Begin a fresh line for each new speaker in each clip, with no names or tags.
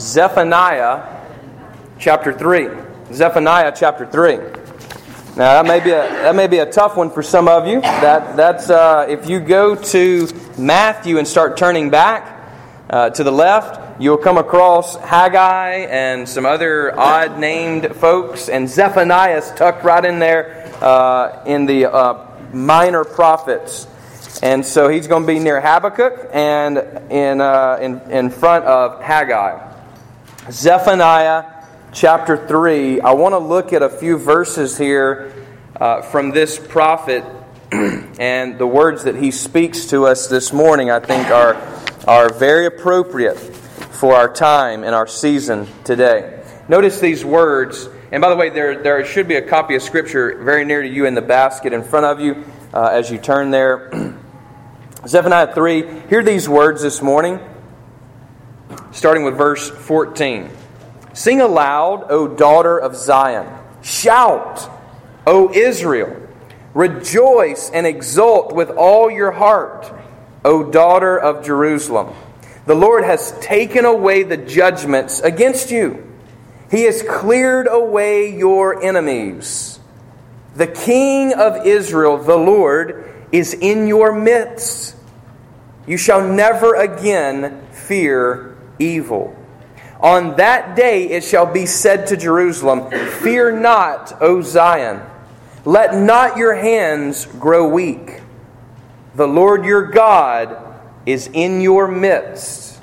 Zephaniah chapter 3. Zephaniah chapter 3. Now that may be a that may be a tough one for some of you. That that's uh, if you go to Matthew and start turning back uh, to the left, you'll come across Haggai and some other odd named folks, and Zephaniah is tucked right in there uh, in the uh, minor prophets. And so he's going to be near Habakkuk and in, uh, in, in front of Haggai. Zephaniah chapter 3. I want to look at a few verses here uh, from this prophet, and the words that he speaks to us this morning, I think, are, are very appropriate for our time and our season today. Notice these words. And by the way, there, there should be a copy of Scripture very near to you in the basket in front of you uh, as you turn there. Zephaniah 3, hear these words this morning, starting with verse 14. Sing aloud, O daughter of Zion. Shout, O Israel. Rejoice and exult with all your heart, O daughter of Jerusalem. The Lord has taken away the judgments against you. He has cleared away your enemies. The King of Israel, the Lord, is in your midst. You shall never again fear evil. On that day it shall be said to Jerusalem, Fear not, O Zion. Let not your hands grow weak. The Lord your God is in your midst,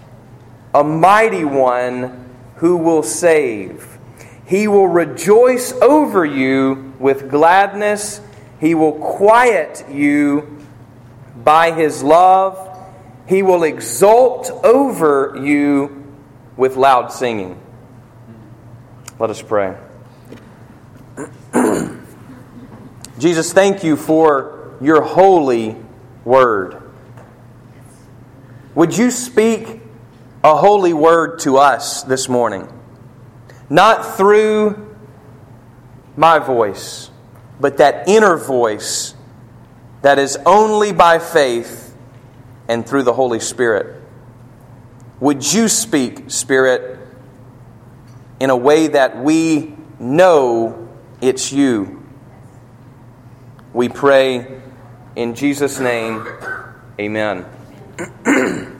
a mighty one who will save. He will rejoice over you with gladness he will quiet you by his love. He will exult over you with loud singing. Let us pray. Jesus, thank you for your holy word. Would you speak a holy word to us this morning? Not through my voice but that inner voice that is only by faith and through the Holy Spirit. Would you speak, Spirit, in a way that we know it's you? We pray in Jesus' name, amen.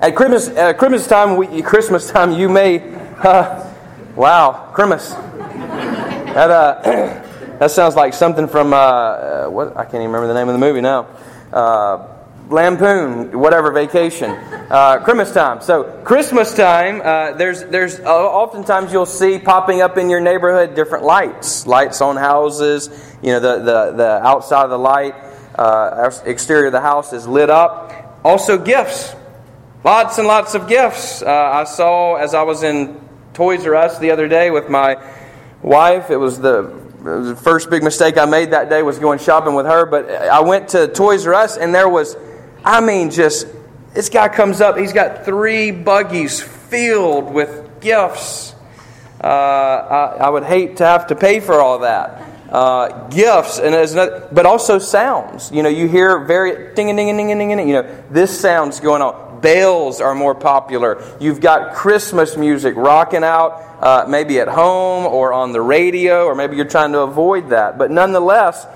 at Christmas, at Christmas time, we, Christmas time, you may, uh, wow, Christmas. That, uh, That sounds like something from uh, uh, what I can't even remember the name of the movie now. Uh, Lampoon, whatever vacation, uh, Christmas time. So Christmas time, uh, there's there's uh, oftentimes you'll see popping up in your neighborhood different lights, lights on houses. You know the the, the outside of the light, exterior of the house is lit up. Also gifts, lots and lots of gifts. I saw as I was in Toys R Us the other day with my wife. It was the the first big mistake I made that day was going shopping with her. But I went to Toys R Us, and there was, I mean, just this guy comes up. He's got three buggies filled with gifts. Uh, I, I, would hate to have to pay for all that. Uh, gifts, and another, but also sounds. You know, you hear very ding ding ding ding ding. You know, this sound's going on bells are more popular. You've got Christmas music rocking out, uh, maybe at home or on the radio, or maybe you're trying to avoid that. But nonetheless,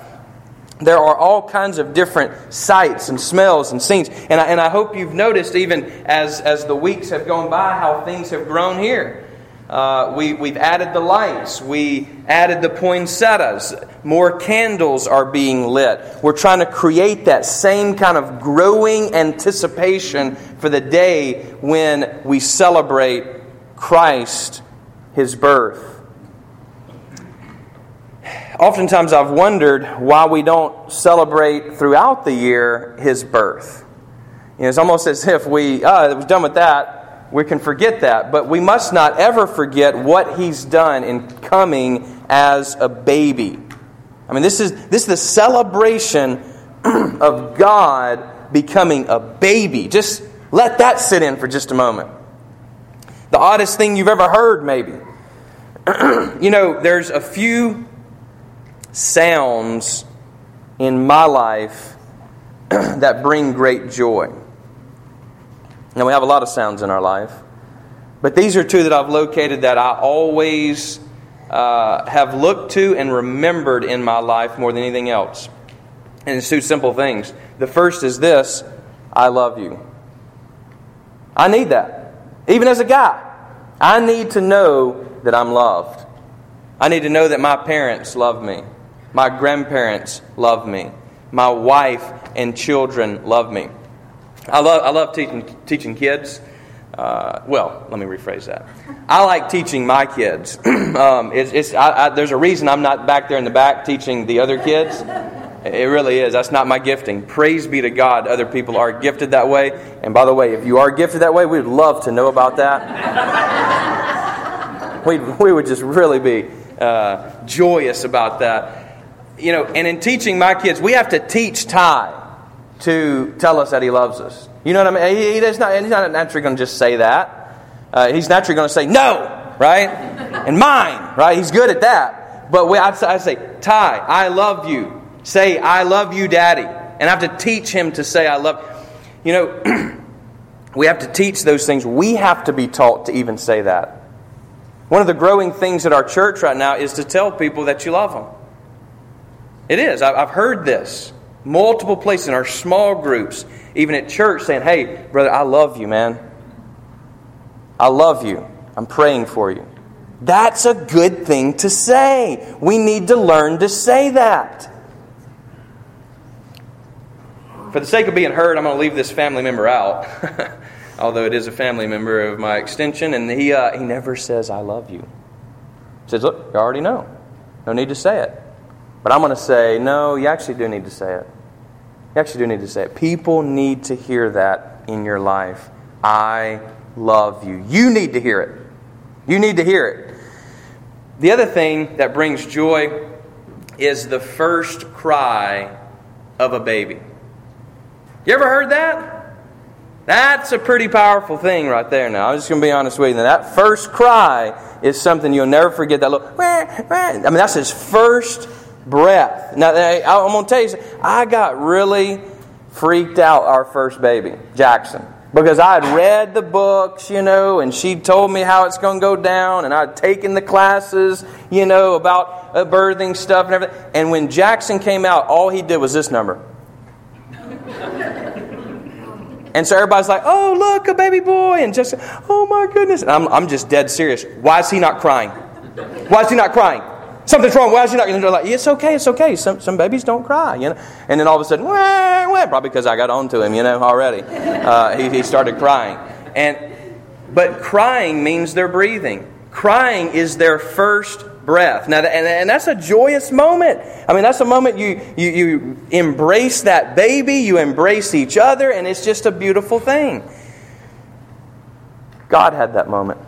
there are all kinds of different sights and smells and scenes. And I, and I hope you've noticed, even as, as the weeks have gone by, how things have grown here. Uh, we, we've added the lights. We added the poinsettias. More candles are being lit. We're trying to create that same kind of growing anticipation for the day when we celebrate Christ, His birth. Oftentimes I've wondered why we don't celebrate throughout the year His birth. You know, it's almost as if we, ah, it was done with that we can forget that, but we must not ever forget what he's done in coming as a baby. I mean, this is, this is the celebration of God becoming a baby. Just let that sit in for just a moment. The oddest thing you've ever heard, maybe. you know, there's a few sounds in my life that bring great joy. Now, we have a lot of sounds in our life. But these are two that I've located that I always uh, have looked to and remembered in my life more than anything else. And it's two simple things. The first is this I love you. I need that. Even as a guy, I need to know that I'm loved. I need to know that my parents love me, my grandparents love me, my wife and children love me. I love, I love teaching, teaching kids. Uh, well, let me rephrase that. I like teaching my kids. um, it's, it's, I, I, there's a reason I'm not back there in the back teaching the other kids. It really is. That's not my gifting. Praise be to God, other people are gifted that way. And by the way, if you are gifted that way, we'd love to know about that. we we would just really be uh, joyous about that. You know, and in teaching my kids, we have to teach Ty to tell us that he loves us. You know what I mean? He, he's, not, he's not naturally going to just say that. Uh, he's naturally going to say no, right? And mine, right? He's good at that. But we, I, I say, Ty, I love you. Say, I love you, Daddy. And I have to teach him to say, I love you. know, we have to teach those things. We have to be taught to even say that. One of the growing things at our church right now is to tell people that you love them. It is. I've heard this multiple places in our small groups, even at church, saying, Hey, brother, I love you, man. I love you. I'm praying for you. That's a good thing to say. We need to learn to say that. For the sake of being heard, I'm going to leave this family member out. Although it is a family member of my extension, and he, uh, he never says, I love you. He says, Look, you already know. No need to say it. But I'm going to say, no, you actually do need to say it. You actually do need to say it. People need to hear that in your life. I love you. You need to hear it. You need to hear it. The other thing that brings joy is the first cry of a baby. You ever heard that? That's a pretty powerful thing right there now. I'm just going to be honest with you. That first cry is something you'll never forget. That little, I mean, that's his first breath. Now, I'm going to tell you, I got really freaked out our first baby, Jackson, because I had read the books, you know, and she told me how it's going to go down, and I'd taken the classes, you know, about uh, birthing stuff and everything. And when Jackson came out, all he did was this number. And so everybody's like, oh, look, a baby boy. And just, oh my goodness. And I'm, I'm just dead serious. Why is he not crying? Why is he not crying? Something's wrong. Why is he not going to like? It's okay. It's okay. Some, some babies don't cry, you know. And then all of a sudden, wah, wah, probably because I got onto him, you know, already. Uh, he, he started crying. And but crying means they're breathing. Crying is their first breath. Now, and, and that's a joyous moment. I mean, that's a moment you, you, you embrace that baby, you embrace each other, and it's just a beautiful thing. God had that moment.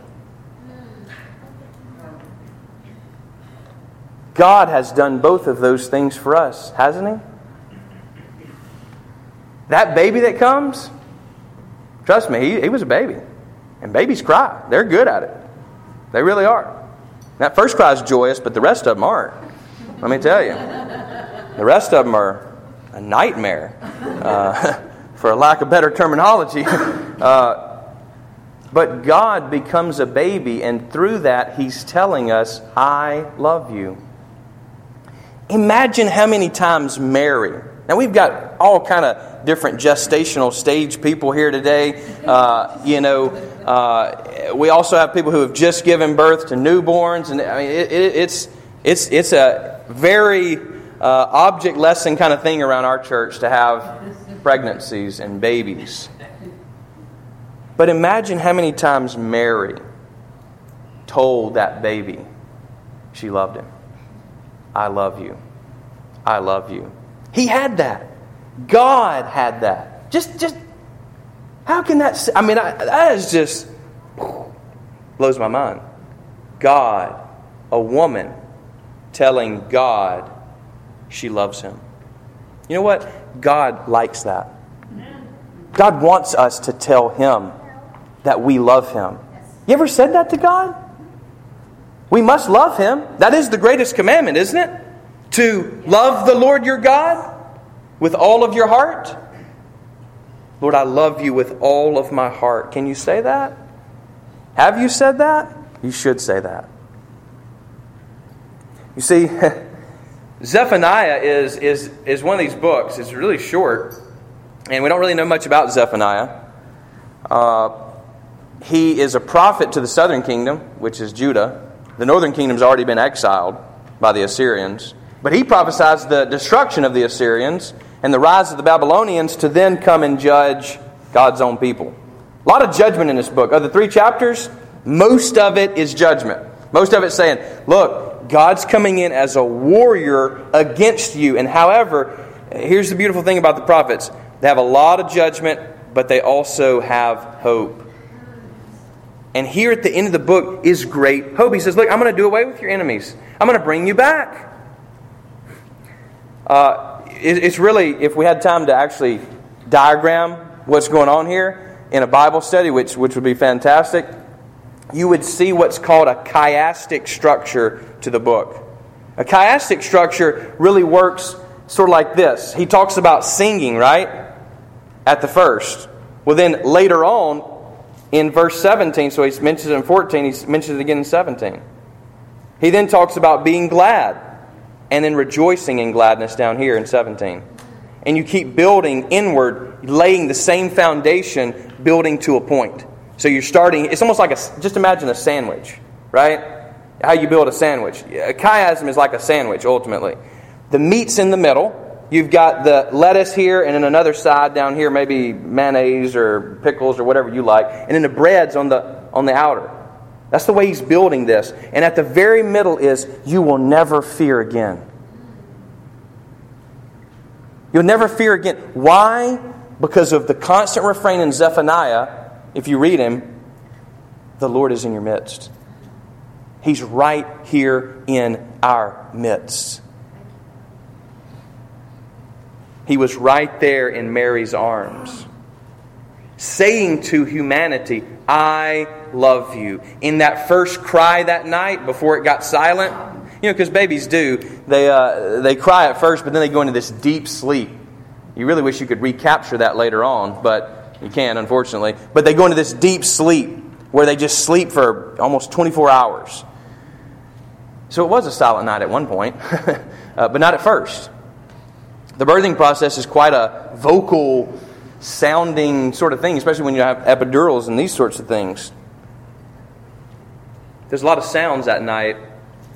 God has done both of those things for us, hasn't He? That baby that comes, trust me, he, he was a baby. And babies cry. They're good at it. They really are. That first cry is joyous, but the rest of them aren't. Let me tell you. The rest of them are a nightmare, uh, for a lack of better terminology. Uh, but God becomes a baby, and through that, He's telling us, I love you. Imagine how many times Mary. Now we've got all kind of different gestational stage people here today. Uh, you know, uh, we also have people who have just given birth to newborns, and I mean, it, it, it's it's it's a very uh, object lesson kind of thing around our church to have pregnancies and babies. But imagine how many times Mary told that baby she loved him. I love you. I love you. He had that. God had that. Just, just, how can that? I mean, I, that is just blows my mind. God, a woman, telling God she loves him. You know what? God likes that. God wants us to tell him that we love him. You ever said that to God? We must love him. That is the greatest commandment, isn't it? To love the Lord your God with all of your heart. Lord, I love you with all of my heart. Can you say that? Have you said that? You should say that. You see, Zephaniah is, is, is one of these books. It's really short, and we don't really know much about Zephaniah. Uh, he is a prophet to the southern kingdom, which is Judah. The northern kingdom's already been exiled by the Assyrians. But he prophesies the destruction of the Assyrians and the rise of the Babylonians to then come and judge God's own people. A lot of judgment in this book. Of the three chapters, most of it is judgment. Most of it saying, look, God's coming in as a warrior against you. And however, here's the beautiful thing about the prophets they have a lot of judgment, but they also have hope. And here at the end of the book is great hope. He says, Look, I'm going to do away with your enemies, I'm going to bring you back. Uh, it, it's really, if we had time to actually diagram what's going on here in a Bible study, which, which would be fantastic, you would see what's called a chiastic structure to the book. A chiastic structure really works sort of like this. He talks about singing, right? At the first. Well, then later on, in verse 17, so he mentions it in 14, he mentions it again in 17. He then talks about being glad and then rejoicing in gladness down here in 17. And you keep building inward, laying the same foundation, building to a point. So you're starting, it's almost like a, just imagine a sandwich, right? How you build a sandwich. A chiasm is like a sandwich, ultimately. The meat's in the middle. You've got the lettuce here, and then another side down here, maybe mayonnaise or pickles or whatever you like. And then the bread's on the, on the outer. That's the way he's building this. And at the very middle is, you will never fear again. You'll never fear again. Why? Because of the constant refrain in Zephaniah if you read him, the Lord is in your midst. He's right here in our midst. He was right there in Mary's arms, saying to humanity, I love you. In that first cry that night before it got silent, you know, because babies do, they, uh, they cry at first, but then they go into this deep sleep. You really wish you could recapture that later on, but you can't, unfortunately. But they go into this deep sleep where they just sleep for almost 24 hours. So it was a silent night at one point, uh, but not at first. The birthing process is quite a vocal sounding sort of thing, especially when you have epidurals and these sorts of things. There's a lot of sounds that night,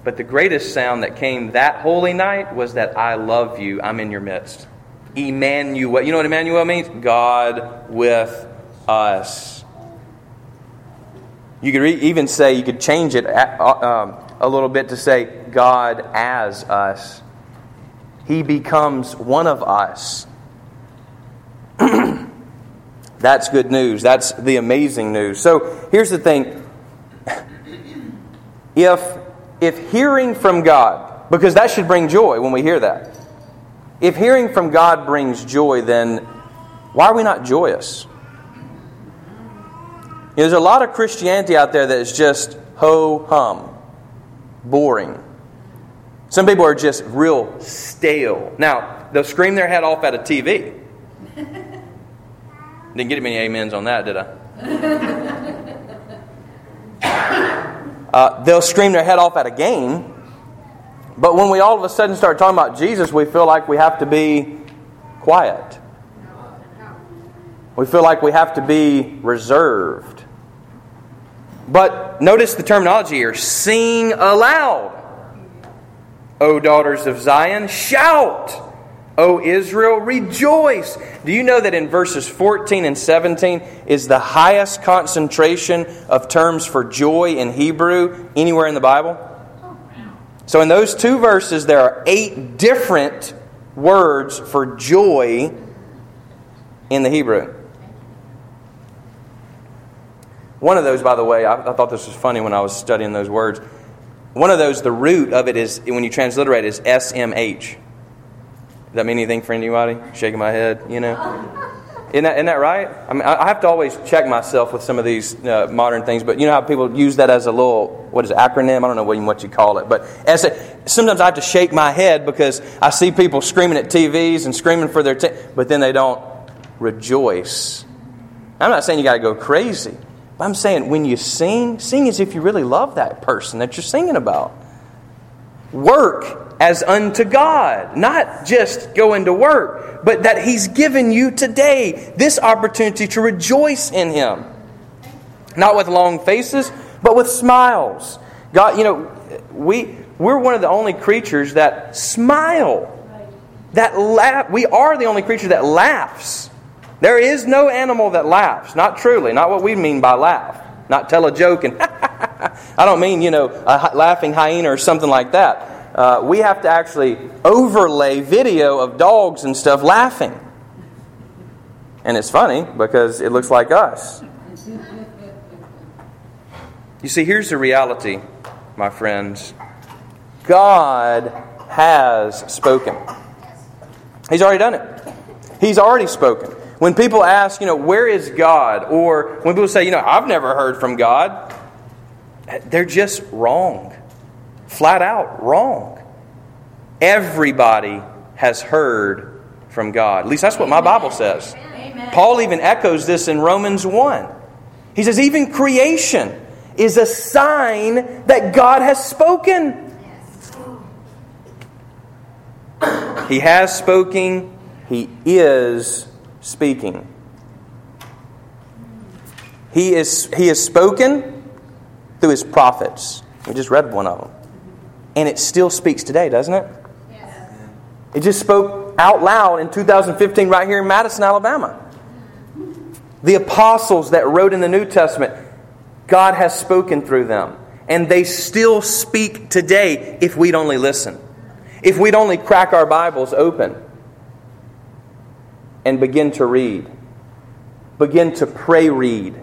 but the greatest sound that came that holy night was that I love you, I'm in your midst. Emmanuel. You know what Emmanuel means? God with us. You could even say, you could change it a, um, a little bit to say, God as us. He becomes one of us. That's good news. That's the amazing news. So here's the thing. If, if hearing from God, because that should bring joy when we hear that. If hearing from God brings joy, then why are we not joyous? You know, there's a lot of Christianity out there that is just ho hum, boring. Some people are just real stale. Now, they'll scream their head off at a TV. Didn't get many amens on that, did I? Uh, they'll scream their head off at a game. But when we all of a sudden start talking about Jesus, we feel like we have to be quiet. We feel like we have to be reserved. But notice the terminology here sing aloud. O daughters of Zion, shout. O Israel, rejoice. Do you know that in verses 14 and 17 is the highest concentration of terms for joy in Hebrew anywhere in the Bible? So, in those two verses, there are eight different words for joy in the Hebrew. One of those, by the way, I, I, thought this was funny when I was studying those words. One of those, the root of it is, when you transliterate, is SMH. Does that mean anything for anybody? Shaking my head, you know? Isn't that, isn't that right? I mean, I have to always check myself with some of these uh, modern things, but you know how people use that as a little, what is it, acronym? I don't know what you, call it. But as a, sometimes I have to shake my head because I see people screaming at TVs and screaming for their, t- but then they don't rejoice. I'm not saying you got to go crazy, But I'm saying when you sing, sing as if you really love that person that you're singing about. Work as unto God, not just going to work, but that He's given you today this opportunity to rejoice in Him. Not with long faces, but with smiles. God, you know, we, we're one of the only creatures that smile. That laugh. We are the only creature that laughs. There is no animal that laughs. Not truly. Not what we mean by laugh. Not tell a joke and I don't mean, you know, a laughing hyena or something like that. Uh, we have to actually overlay video of dogs and stuff laughing. And it's funny because it looks like us. You see, here's the reality, my friends God has spoken. He's already done it. He's already spoken. When people ask, you know, where is God? Or when people say, you know, I've never heard from God, they're just wrong. Flat out wrong. Everybody has heard from God. At least that's what my Bible says. Amen. Paul even echoes this in Romans 1. He says, even creation is a sign that God has spoken. He has spoken, He is speaking. He is he has spoken through his prophets. We just read one of them. And it still speaks today, doesn't it? Yes. It just spoke out loud in 2015 right here in Madison, Alabama. The apostles that wrote in the New Testament, God has spoken through them. And they still speak today if we'd only listen. If we'd only crack our Bibles open and begin to read, begin to pray read,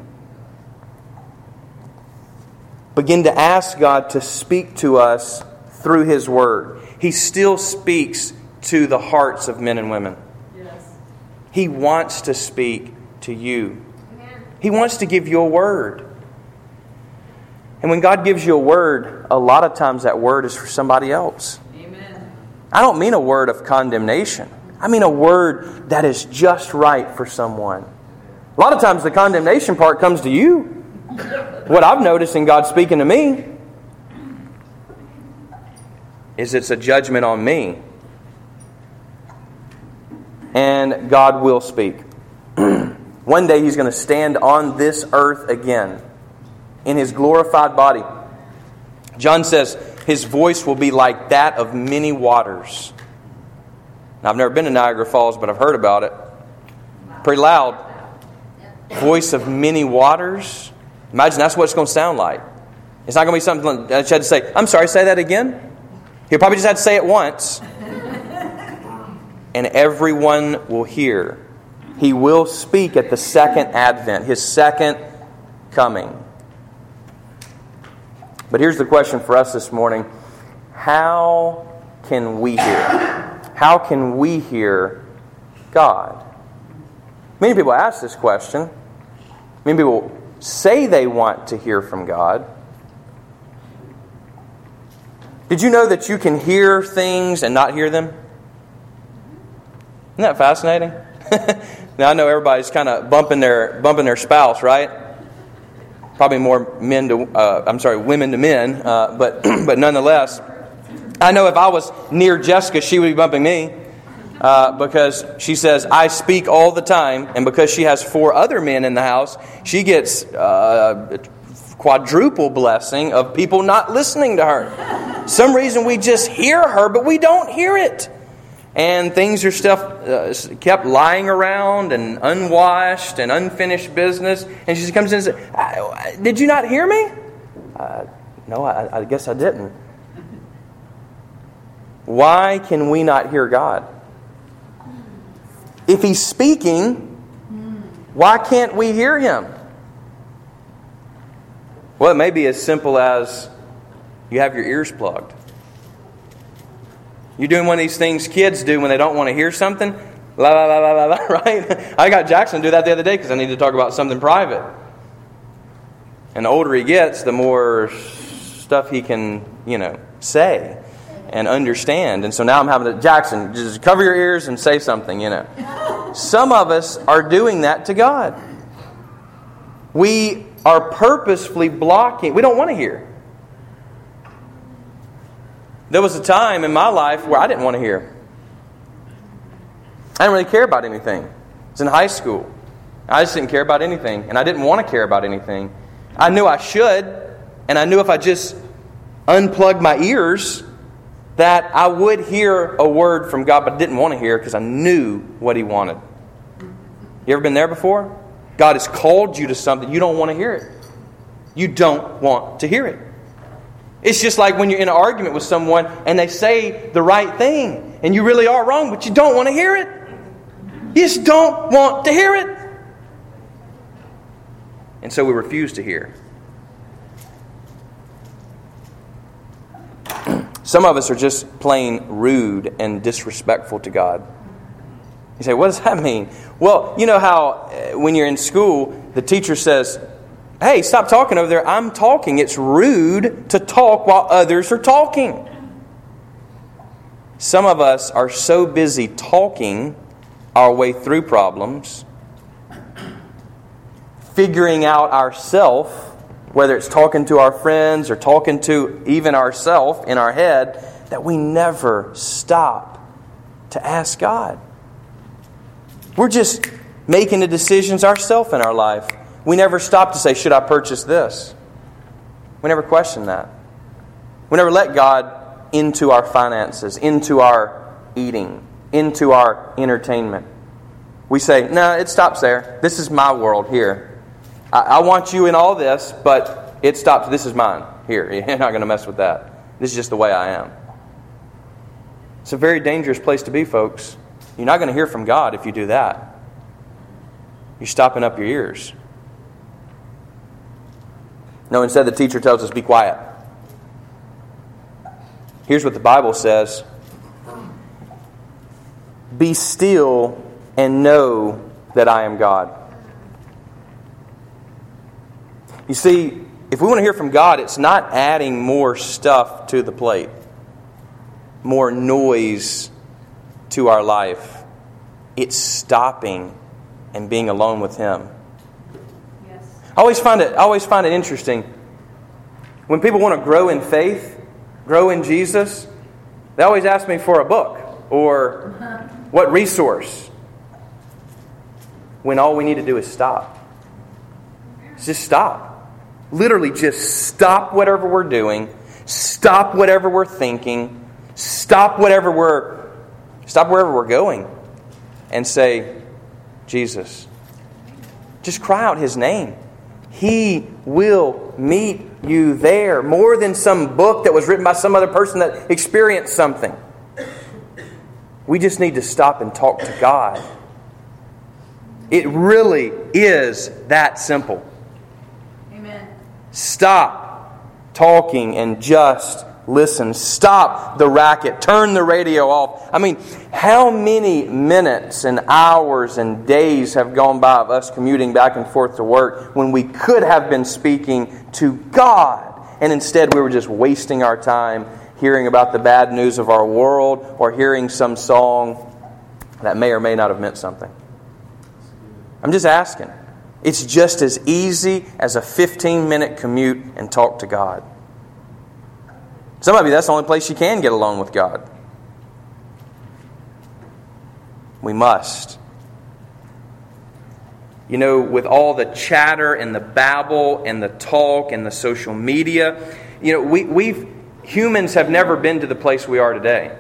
begin to ask God to speak to us through His Word. He still speaks to the hearts of men and women. Yes. He wants to speak to you. Amen. He wants to give you a word. And when God gives you a word, a lot of times that word is for somebody else. Amen. I don't mean a word of condemnation. I mean a word that is just right for someone. A lot of times the condemnation part comes to you. What I've noticed in God speaking to me is it's a judgment on me. And God will speak. One day He's going to stand on this earth again in His glorified body. John says, His voice will be like that of many waters. I've never been to Niagara Falls, but I've heard about it. Pretty loud. Voice of many waters. Imagine that's what it's going to sound like. It's not going to be something that you had to say, I'm sorry, say that again. He'll probably just have to say it once. and everyone will hear. He will speak at the second advent, his second coming. But here's the question for us this morning How can we hear? How can we hear God? Many people ask this question. Many people say they want to hear from God. Did you know that you can hear things and not hear them? Isn't that fascinating? now I know everybody's kind of bumping their bumping their spouse, right? Probably more men to uh, I'm sorry, women to men, uh, but but nonetheless, I know if I was near Jessica, she would be bumping me. Uh, because she says, I speak all the time, and because she has four other men in the house, she gets uh, quadruple blessing of people not listening to her. Some reason we just hear her, but we don't hear it. And things are stuff uh, kept lying around and unwashed and unfinished business. And she comes in and says, Did you not hear me? Uh, no, I, I guess I didn't. Why can we not hear God? If He's speaking, why can't we hear Him? Well, it may be as simple as you have your ears plugged. You're doing one of these things kids do when they don't want to hear something. La la la la la la, right? I got Jackson do that the other day because I need to talk about something private. And the older he gets, the more stuff he can, you know, say and understand. And so now I'm having to, Jackson, just cover your ears and say something, you know. Some of us are doing that to God. We are purposefully blocking. We don't want to hear. There was a time in my life where I didn't want to hear. I didn't really care about anything. I was in high school. I just didn't care about anything, and I didn't want to care about anything. I knew I should, and I knew if I just unplugged my ears, that I would hear a word from God, but I didn't want to hear because I knew what He wanted. You ever been there before? God has called you to something, you don't want to hear it. You don't want to hear it. It's just like when you're in an argument with someone and they say the right thing and you really are wrong, but you don't want to hear it. You just don't want to hear it. And so we refuse to hear. Some of us are just plain rude and disrespectful to God. You say, what does that mean? Well, you know how uh, when you're in school, the teacher says, hey, stop talking over there. I'm talking. It's rude to talk while others are talking. Some of us are so busy talking our way through problems, figuring out ourself, whether it's talking to our friends or talking to even ourself in our head, that we never stop to ask God. We're just making the decisions ourselves in our life. We never stop to say, Should I purchase this? We never question that. We never let God into our finances, into our eating, into our entertainment. We say, No, it stops there. This is my world here. I, I want you in all this, but it stops. This is mine here. You're not going to mess with that. This is just the way I am. It's a very dangerous place to be, folks. You're not going to hear from God if you do that. You're stopping up your ears. No, instead, the teacher tells us, be quiet. Here's what the Bible says Be still and know that I am God. You see, if we want to hear from God, it's not adding more stuff to the plate, more noise to our life. It's stopping and being alone with Him. Yes. I always find it. I always find it interesting when people want to grow in faith, grow in Jesus. They always ask me for a book or what resource. When all we need to do is stop. Just stop. Literally, just stop whatever we're doing. Stop whatever we're thinking. Stop whatever we're Stop wherever we're going and say, Jesus. Just cry out his name. He will meet you there more than some book that was written by some other person that experienced something. We just need to stop and talk to God. It really is that simple. Stop talking and just listen. Stop the racket. Turn the radio off. I mean, how many minutes and hours and days have gone by of us commuting back and forth to work when we could have been speaking to God? And instead, we were just wasting our time hearing about the bad news of our world or hearing some song that may or may not have meant something. I'm just asking. It's just as easy as a 15 minute commute and talk to God. Some of you, that's the only place you can get alone with God. We must. You know, with all the chatter and the babble and the talk and the social media, you know, we, we've humans have never been to the place we are today.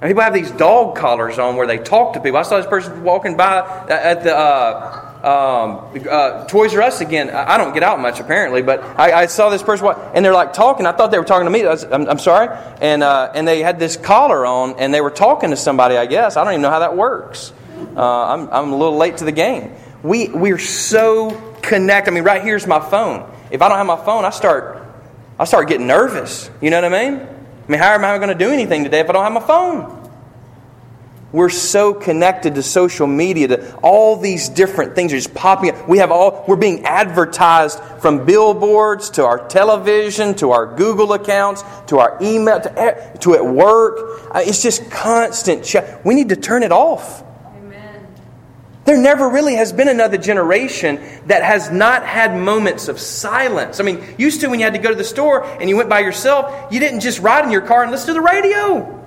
And people have these dog collars on where they talk to people. I saw this person walking by at the uh, um, uh, Toys R Us again. I don't get out much apparently, but I, I, saw this person and they're like talking. I thought they were talking to me. I'm, I'm, sorry, and uh, and they had this collar on and they were talking to somebody. I guess I don't even know how that works. Uh, I'm I'm a little late to the game. We we're so connected. I mean, right here's my phone. If I don't have my phone, I start I start getting nervous. You know what I mean? I mean, how am I going to do anything today if I don't have my phone? We're so connected to social media, to all these different things are just popping up. We have all, we're being advertised from billboards to our television, to our Google accounts, to our email, to, to at work. Uh, it's just constant. Ch- we need to turn it off. Amen. There never really has been another generation that has not had moments of silence. I mean, used to when you had to go to the store and you went by yourself, you didn't just ride in your car and listen to the radio.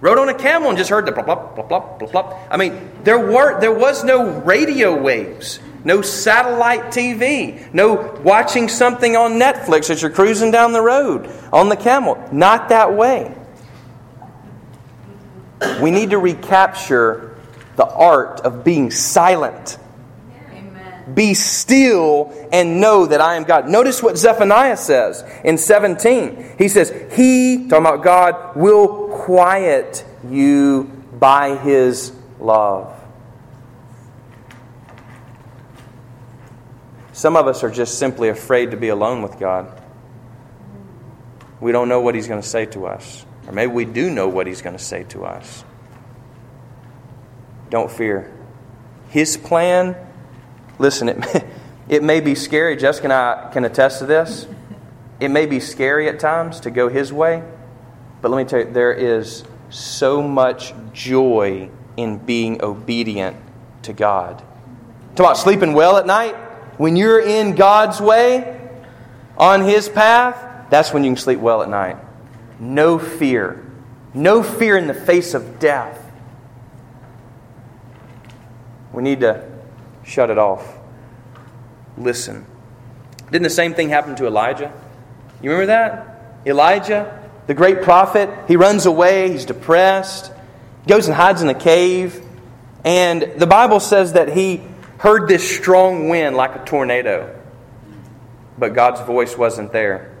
Rode on a camel and just heard the plop, plop, plop, plop, plop, plop. I mean, there, were, there was no radio waves, no satellite TV, no watching something on Netflix as you're cruising down the road on the camel. Not that way. We need to recapture the art of being silent. Be still and know that I am God. Notice what Zephaniah says in 17. He says, He, talking about God, will quiet you by His love. Some of us are just simply afraid to be alone with God. We don't know what He's going to say to us. Or maybe we do know what He's going to say to us. Don't fear. His plan, listen, it may, it may be scary. Jessica and I can attest to this. It may be scary at times to go His way, but let me tell you, there is so much joy in being obedient to God. Talk about sleeping well at night. When you're in God's way, on His path, that's when you can sleep well at night. No fear. No fear in the face of death. We need to shut it off. Listen. Didn't the same thing happen to Elijah? You remember that? Elijah, the great prophet, he runs away, he's depressed, he goes and hides in a cave, and the Bible says that he heard this strong wind like a tornado, but God's voice wasn't there.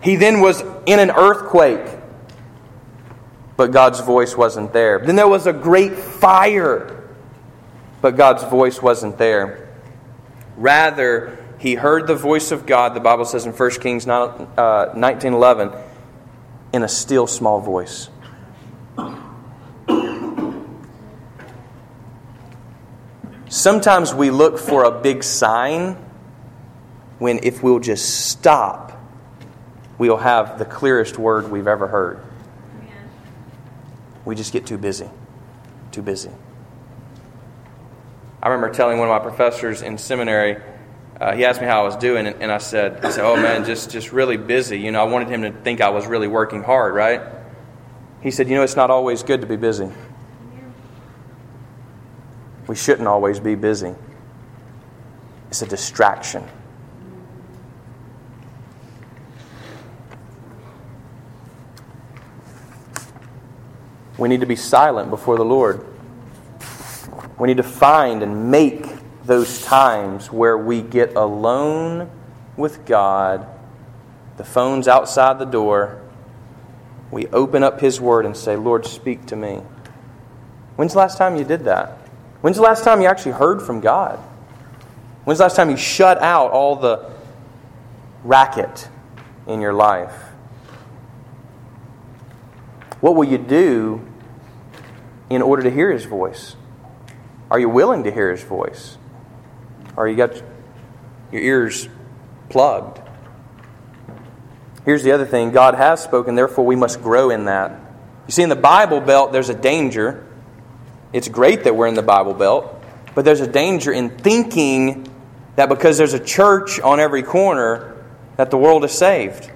He then was in an earthquake, but God's voice wasn't there. Then there was a great fire, but God's voice wasn't there. Rather, he heard the voice of God, the Bible says in 1 Kings 19 uh, 11, in a still small voice. Sometimes we look for a big sign when, if we'll just stop we'll have the clearest word we've ever heard. We just get too busy. Too busy. I remember telling one of my professors in seminary, uh, he asked me how I was doing, and, and I said, I said, oh man, just, just really busy. You know, I wanted him to think I was really working hard, right? He said, you know, it's not always good to be busy. We shouldn't always be busy. It's a distraction. We need to be silent before the Lord. We need to find and make those times where we get alone with God. The phone's outside the door. We open up His Word and say, Lord, speak to me. When's the last time you did that? When's the last time you actually heard from God? When's the last time you shut out all the racket in your life? What will you do in order to hear His voice? Are you willing to hear His voice? Or you got your ears plugged? Here's the other thing God has spoken, therefore we must grow in that. You see, in the Bible Belt, there's a danger. It's great that we're in the Bible Belt, but there's a danger in thinking that because there's a church on every corner, that the world is saved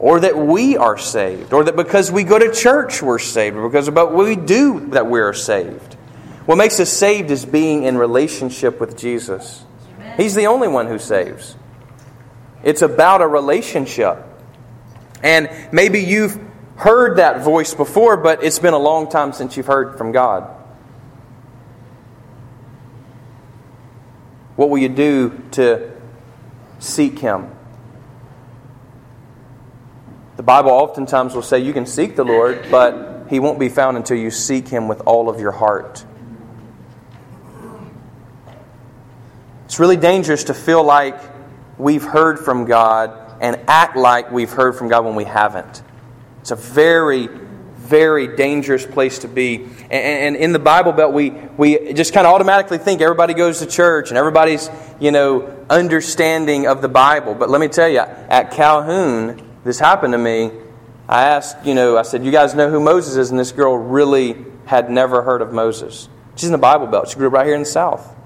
or that we are saved, or that because we go to church we're saved, or because about what we do that we are saved. What makes us saved is being in relationship with Jesus. He's the only one who saves. It's about a relationship. And maybe you've heard that voice before, but it's been a long time since you've heard from God. What will you do to seek Him? The Bible oftentimes will say you can seek the Lord, but He won't be found until you seek Him with all of your heart. It's really dangerous to feel like we've heard from God and act like we've heard from God when we haven't. It's a very, very dangerous place to be. And, in the Bible Belt, we, we just kind of automatically think everybody goes to church and everybody's, you know, understanding of the Bible. But let me tell you, at Calhoun, this happened to me, I asked, you know, I said, You guys know who Moses is? And this girl really had never heard of Moses. She's in the Bible Belt. She grew up right here in the South.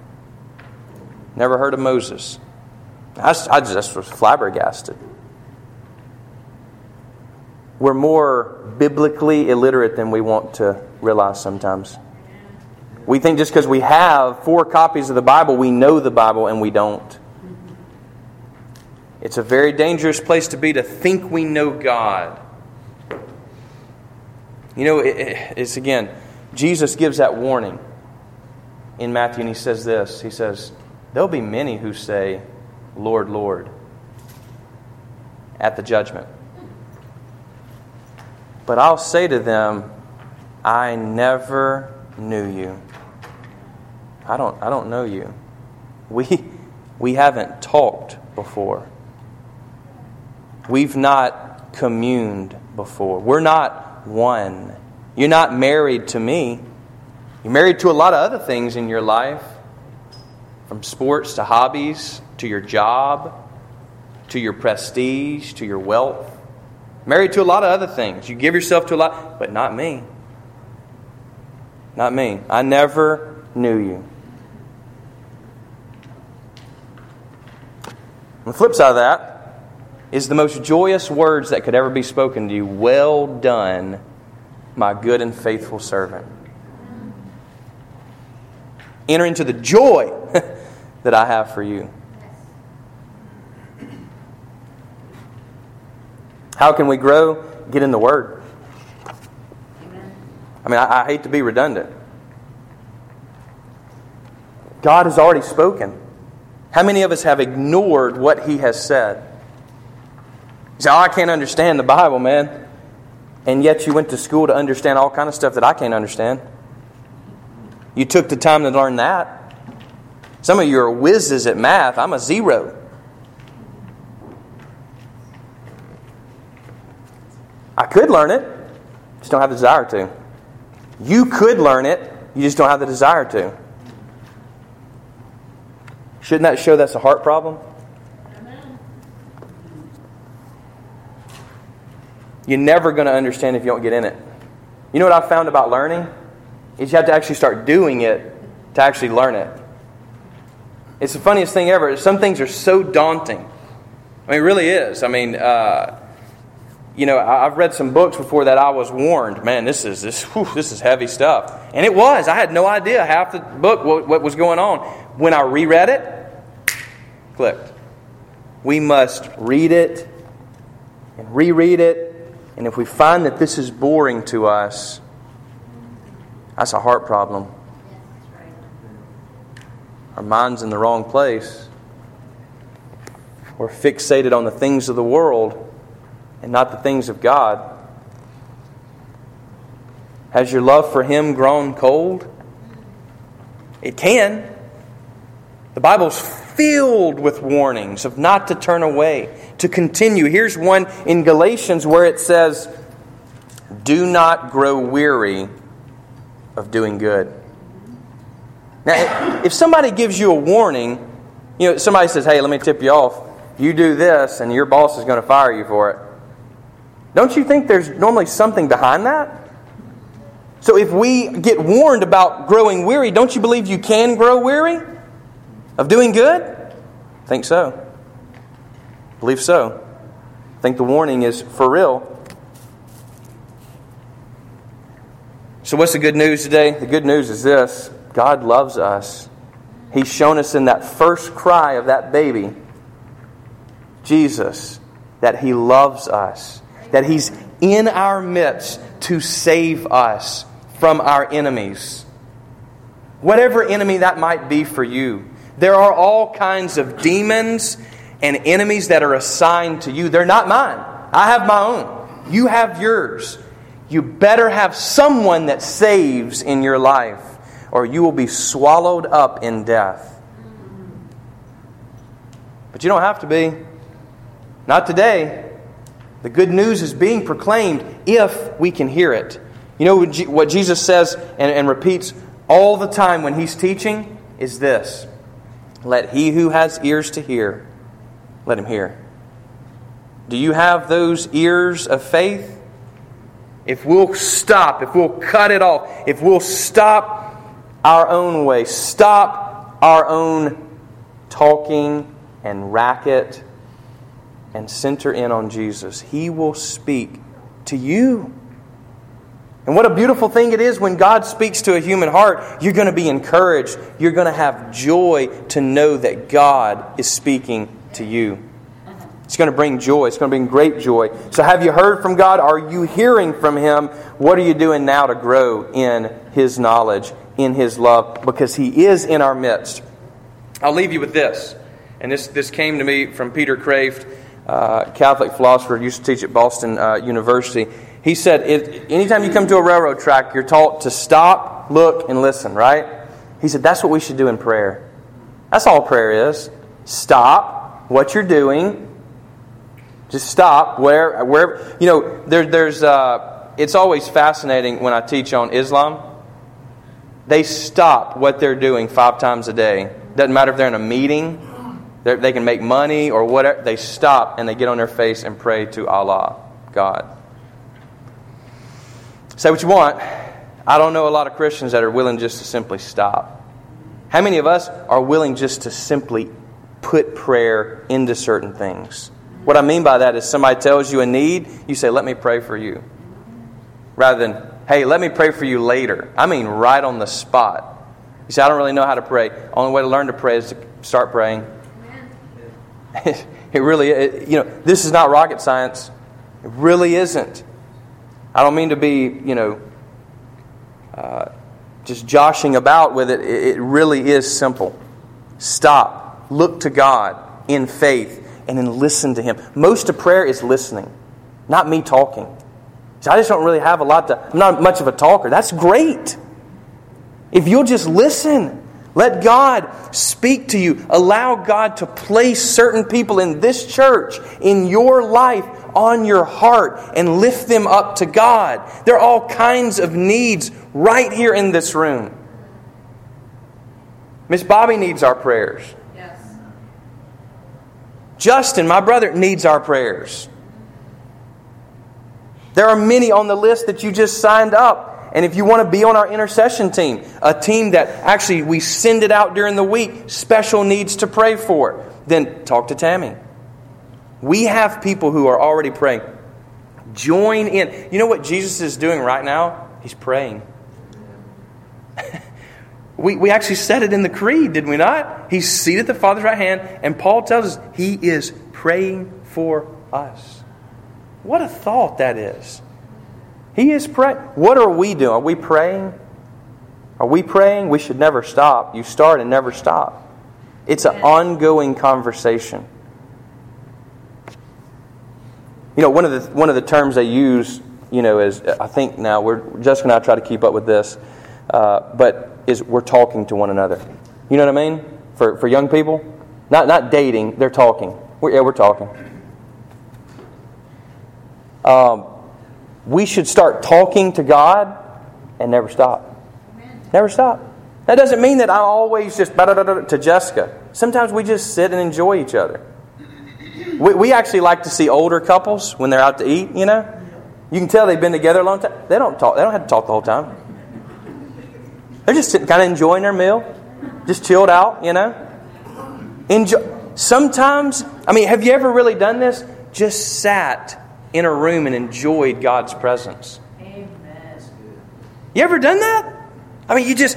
Never heard of Moses. I I just was flabbergasted. We're more biblically illiterate than we want to realize sometimes. We think just because we have four copies of the Bible, we know the Bible, and we don't. It's a very dangerous place to be to think we know God. You know, it's again, Jesus gives that warning in Matthew, and he says this He says, There'll be many who say, Lord, Lord, at the judgment. But I'll say to them, I never knew you. I don't, I don't know you. We, we haven't talked before. We've not communed before. We're not one. You're not married to me. You're married to a lot of other things in your life, from sports to hobbies, to your job, to your prestige, to your wealth. Married to a lot of other things. You give yourself to a lot, but not me. Not me. I never knew you. On the flip side of that is the most joyous words that could ever be spoken to you Well done, my good and faithful servant. Enter into the joy that I have for you. How can we grow? Get in the Word. I mean, I, I hate to be redundant. God has already spoken. How many of us have ignored what He has said? Oh, I can't understand the Bible, man. And yet you went to school to understand all kind of stuff that I can't understand. You took the time to learn that. Some of you are whizzes at math. I'm a zero. I could learn it, just don't have the desire to. You could learn it, you just don't have the desire to. Shouldn't that show that's a heart problem? You're never going to understand if you don't get in it. You know what I've found about learning? Is you have to actually start doing it to actually learn it. It's the funniest thing ever. Some things are so daunting. I mean, it really is. I mean, uh, you know, I've read some books before that I was warned, man, this is this whew, this is heavy stuff, and it was. I had no idea half the book what, what was going on. When I reread it, clicked. We must read it and reread it, and if we find that this is boring to us, that's a heart problem. Our mind's in the wrong place. We're fixated on the things of the world and not the things of God. Has your love for Him grown cold? It can. The Bible's filled with warnings of not to turn away, to continue. Here's one in Galatians where it says, Do not grow weary of doing good. Now, if somebody gives you a warning, you know, somebody says, hey, let me tip you off. You do this, and your boss is going to fire you for it. Don't you think there's normally something behind that? So if we get warned about growing weary, don't you believe you can grow weary of doing good? Think so. Believe so. Think the warning is for real. So, what's the good news today? The good news is this God loves us. He's shown us in that first cry of that baby, Jesus, that He loves us, that He's in our midst to save us from our enemies. Whatever enemy that might be for you, there are all kinds of demons and enemies that are assigned to you. They're not mine. I have my own. You have yours you better have someone that saves in your life, or you will be swallowed up in death. But you don't have to be. Not today. The good news is being proclaimed if we can hear it. You know what Jesus says and, and repeats all the time when he's teaching is this Let he who has ears to hear, let him hear. Do you have those ears of faith? If we'll stop, if we'll cut it off, if we'll stop our own way. Stop our own talking and racket and center in on Jesus. He will speak to you. And what a beautiful thing it is when God speaks to a human heart. You're going to be encouraged. You're going to have joy to know that God is speaking to you. It's going to bring joy. It's going to bring great joy. So, have you heard from God? Are you hearing from Him? What are you doing now to grow in His knowledge, in His love? Because He is in our midst. I'll leave you with this. And this, this came to me from Peter Kreeft, uh, Catholic philosopher, used to teach at Boston uh, University. He said, it, anytime you come to a railroad track, you're taught to stop, look, and listen, right? He said, that's what we should do in prayer. That's all prayer is. Stop what you're doing. Just stop where, where you know, there, there's, uh, it's always fascinating when I teach on Islam. They stop what they're doing five times a day. Doesn't matter if they're in a meeting, they can make money or whatever. They stop and they get on their face and pray to Allah, God. Say what you want. I don't know a lot of Christians that are willing just to simply stop. How many of us are willing just to simply put prayer into certain things? What I mean by that is somebody tells you a need, you say, Let me pray for you. Rather than, Hey, let me pray for you later. I mean, right on the spot. You say, I don't really know how to pray. Only way to learn to pray is to start praying. it really, it, you know, this is not rocket science. It really isn't. I don't mean to be, you know, uh, just joshing about with it. It really is simple. Stop, look to God in faith, and then listen to Him. Most of prayer is listening, not me talking. So I just don't really have a lot to, I'm not much of a talker. That's great. If you'll just listen, let God speak to you. Allow God to place certain people in this church, in your life, on your heart, and lift them up to God. There are all kinds of needs right here in this room. Miss Bobby needs our prayers. Yes. Justin, my brother, needs our prayers. There are many on the list that you just signed up and if you want to be on our intercession team, a team that actually we send it out during the week, special needs to pray for, then talk to Tammy. We have people who are already praying. Join in. You know what Jesus is doing right now? He's praying. we, we actually said it in the creed, did we not? He's seated at the Father's right hand, and Paul tells us he is praying for us. What a thought that is. He is praying. What are we doing? Are we praying? Are we praying? We should never stop. You start and never stop. It's an ongoing conversation. You know, one of the one of the terms they use, you know, is I think now we're Jessica and I try to keep up with this, uh, but is we're talking to one another. You know what I mean? For for young people, not not dating, they're talking. We're, yeah, we're talking. Um, we should start talking to God and never stop. Never stop. That doesn't mean that I always just to Jessica. Sometimes we just sit and enjoy each other. We, we actually like to see older couples when they're out to eat, you know. You can tell they've been together a long time. They don't talk. They don't have to talk the whole time. They're just sitting, kind of enjoying their meal, just chilled out, you know. Enjoy. Sometimes, I mean, have you ever really done this? Just sat in a room and enjoyed God's presence. Amen. You ever done that? I mean, you just,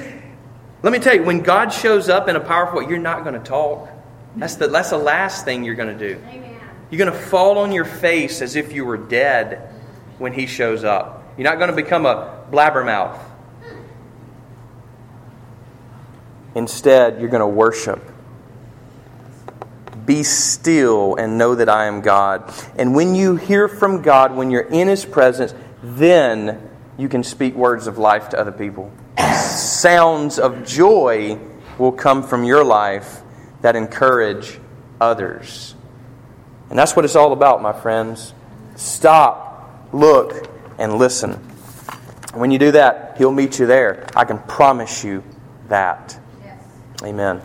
let me tell you, when God shows up in a powerful way, you're not going to talk. That's the, that's the last thing you're going to do. Amen. You're going to fall on your face as if you were dead when He shows up. You're not going to become a blabbermouth. Instead, you're going to worship be still and know that I am God. And when you hear from God, when you're in His presence, then you can speak words of life to other people. Sounds of joy will come from your life that encourage others. And that's what it's all about, my friends. Stop, look, and listen. When you do that, He'll meet you there. I can promise you that. Yes. Amen.